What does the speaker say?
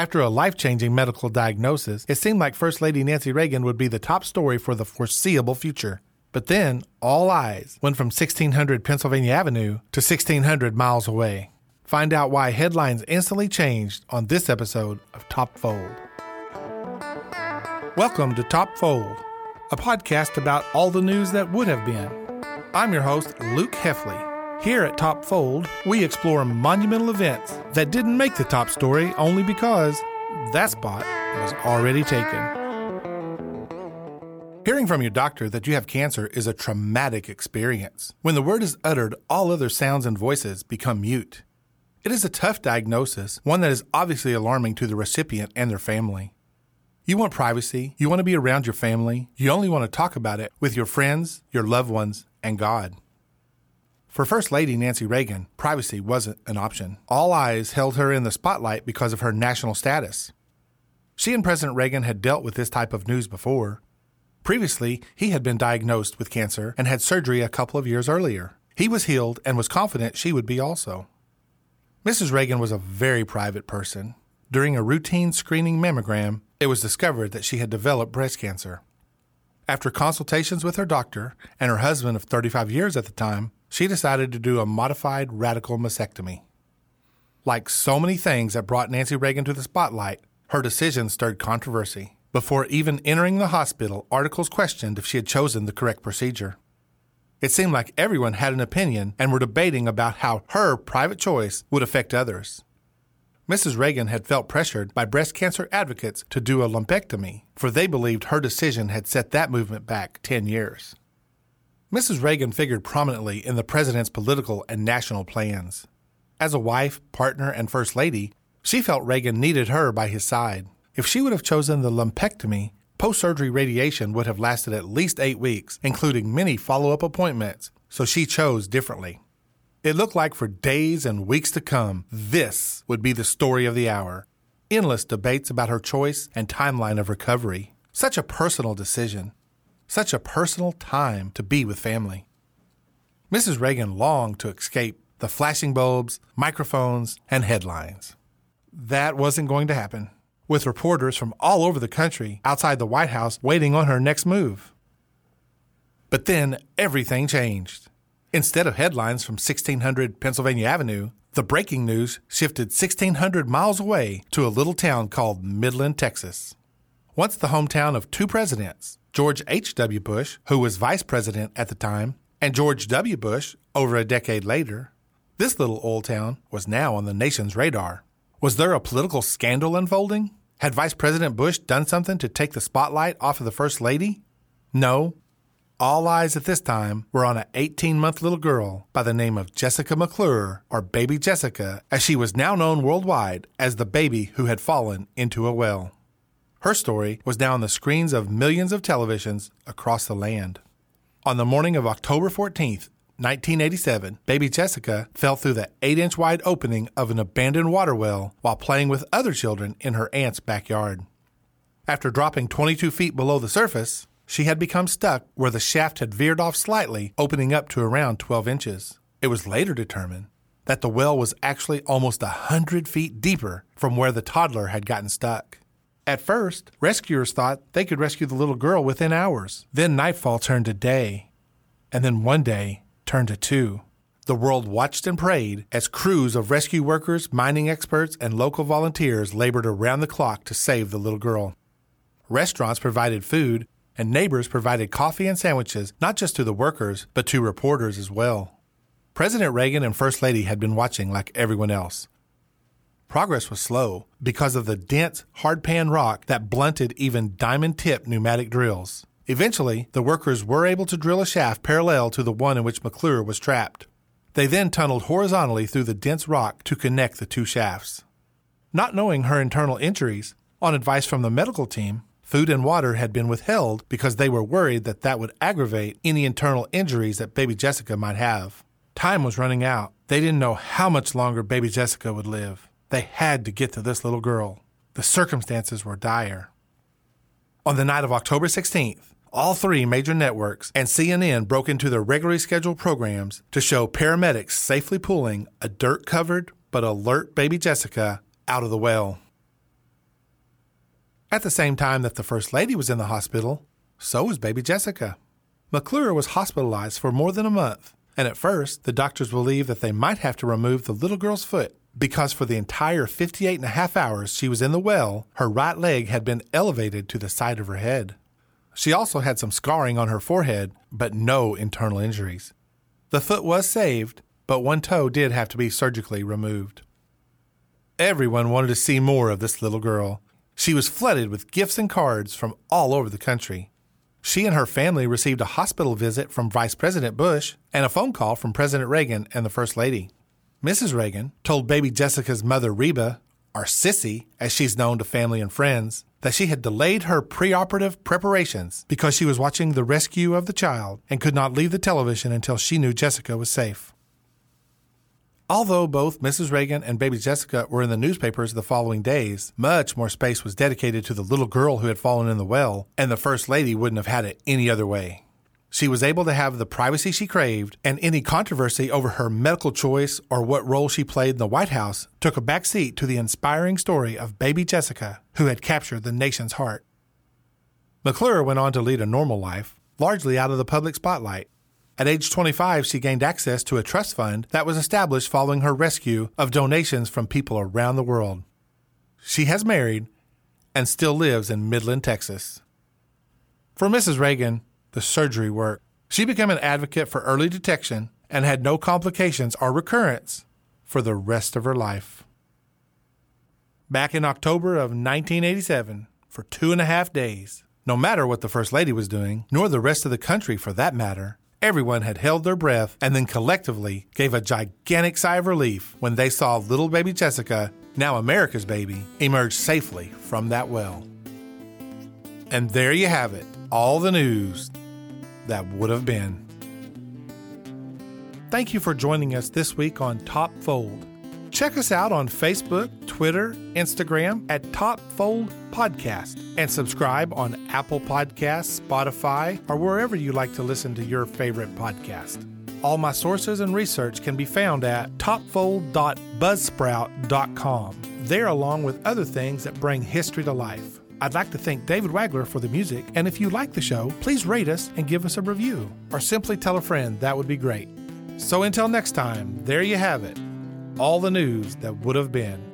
After a life changing medical diagnosis, it seemed like First Lady Nancy Reagan would be the top story for the foreseeable future. But then, all eyes went from 1600 Pennsylvania Avenue to 1600 miles away. Find out why headlines instantly changed on this episode of Top Fold. Welcome to Top Fold, a podcast about all the news that would have been. I'm your host, Luke Heffley. Here at Top Fold, we explore monumental events that didn't make the top story only because that spot was already taken. Hearing from your doctor that you have cancer is a traumatic experience. When the word is uttered, all other sounds and voices become mute. It is a tough diagnosis, one that is obviously alarming to the recipient and their family. You want privacy, you want to be around your family, you only want to talk about it with your friends, your loved ones, and God. For First Lady Nancy Reagan, privacy wasn't an option. All eyes held her in the spotlight because of her national status. She and President Reagan had dealt with this type of news before. Previously, he had been diagnosed with cancer and had surgery a couple of years earlier. He was healed and was confident she would be also. Mrs. Reagan was a very private person. During a routine screening mammogram, it was discovered that she had developed breast cancer. After consultations with her doctor and her husband of 35 years at the time, she decided to do a modified radical mastectomy. Like so many things that brought Nancy Reagan to the spotlight, her decision stirred controversy. Before even entering the hospital, articles questioned if she had chosen the correct procedure. It seemed like everyone had an opinion and were debating about how her private choice would affect others. Mrs. Reagan had felt pressured by breast cancer advocates to do a lumpectomy, for they believed her decision had set that movement back 10 years. Mrs. Reagan figured prominently in the president's political and national plans. As a wife, partner, and first lady, she felt Reagan needed her by his side. If she would have chosen the lumpectomy, post surgery radiation would have lasted at least eight weeks, including many follow up appointments, so she chose differently. It looked like for days and weeks to come, this would be the story of the hour. Endless debates about her choice and timeline of recovery. Such a personal decision such a personal time to be with family. Mrs. Reagan longed to escape the flashing bulbs, microphones, and headlines. That wasn't going to happen, with reporters from all over the country outside the White House waiting on her next move. But then everything changed. Instead of headlines from 1600 Pennsylvania Avenue, the breaking news shifted 1600 miles away to a little town called Midland, Texas. Once the hometown of two presidents, George H.W. Bush, who was vice president at the time, and George W. Bush over a decade later, this little old town was now on the nation's radar. Was there a political scandal unfolding? Had Vice President Bush done something to take the spotlight off of the First Lady? No. All eyes at this time were on an 18 month little girl by the name of Jessica McClure, or Baby Jessica, as she was now known worldwide as the baby who had fallen into a well. Her story was now on the screens of millions of televisions across the land. On the morning of October 14th, 1987, baby Jessica fell through the 8 inch wide opening of an abandoned water well while playing with other children in her aunt's backyard. After dropping 22 feet below the surface, she had become stuck where the shaft had veered off slightly, opening up to around 12 inches. It was later determined that the well was actually almost 100 feet deeper from where the toddler had gotten stuck. At first, rescuers thought they could rescue the little girl within hours. Then nightfall turned to day. And then one day turned to two. The world watched and prayed as crews of rescue workers, mining experts, and local volunteers labored around the clock to save the little girl. Restaurants provided food, and neighbors provided coffee and sandwiches not just to the workers, but to reporters as well. President Reagan and First Lady had been watching like everyone else. Progress was slow because of the dense, hardpan rock that blunted even diamond tipped pneumatic drills. Eventually, the workers were able to drill a shaft parallel to the one in which McClure was trapped. They then tunneled horizontally through the dense rock to connect the two shafts. Not knowing her internal injuries, on advice from the medical team, food and water had been withheld because they were worried that that would aggravate any internal injuries that baby Jessica might have. Time was running out. They didn't know how much longer baby Jessica would live. They had to get to this little girl. The circumstances were dire. On the night of October 16th, all three major networks and CNN broke into their regularly scheduled programs to show paramedics safely pulling a dirt covered but alert baby Jessica out of the well. At the same time that the First Lady was in the hospital, so was baby Jessica. McClure was hospitalized for more than a month, and at first, the doctors believed that they might have to remove the little girl's foot because for the entire 58 and a half hours she was in the well, her right leg had been elevated to the side of her head. She also had some scarring on her forehead, but no internal injuries. The foot was saved, but one toe did have to be surgically removed. Everyone wanted to see more of this little girl. She was flooded with gifts and cards from all over the country. She and her family received a hospital visit from Vice President Bush and a phone call from President Reagan and the First Lady. Mrs. Reagan told baby Jessica's mother, Reba, or Sissy, as she's known to family and friends, that she had delayed her preoperative preparations because she was watching the rescue of the child and could not leave the television until she knew Jessica was safe. Although both Mrs. Reagan and baby Jessica were in the newspapers the following days, much more space was dedicated to the little girl who had fallen in the well, and the First Lady wouldn't have had it any other way. She was able to have the privacy she craved, and any controversy over her medical choice or what role she played in the White House took a back seat to the inspiring story of baby Jessica, who had captured the nation's heart. McClure went on to lead a normal life, largely out of the public spotlight. At age 25, she gained access to a trust fund that was established following her rescue of donations from people around the world. She has married and still lives in Midland, Texas. For Mrs. Reagan, the surgery worked. She became an advocate for early detection and had no complications or recurrence for the rest of her life. Back in October of 1987, for two and a half days, no matter what the First Lady was doing, nor the rest of the country for that matter, Everyone had held their breath and then collectively gave a gigantic sigh of relief when they saw little baby Jessica, now America's baby, emerge safely from that well. And there you have it, all the news that would have been. Thank you for joining us this week on Top Fold. Check us out on Facebook, Twitter, Instagram at Top Fold Podcast, and subscribe on Apple Podcasts, Spotify, or wherever you like to listen to your favorite podcast. All my sources and research can be found at topfold.buzzsprout.com. There, along with other things that bring history to life. I'd like to thank David Wagler for the music, and if you like the show, please rate us and give us a review, or simply tell a friend. That would be great. So until next time, there you have it all the news that would have been.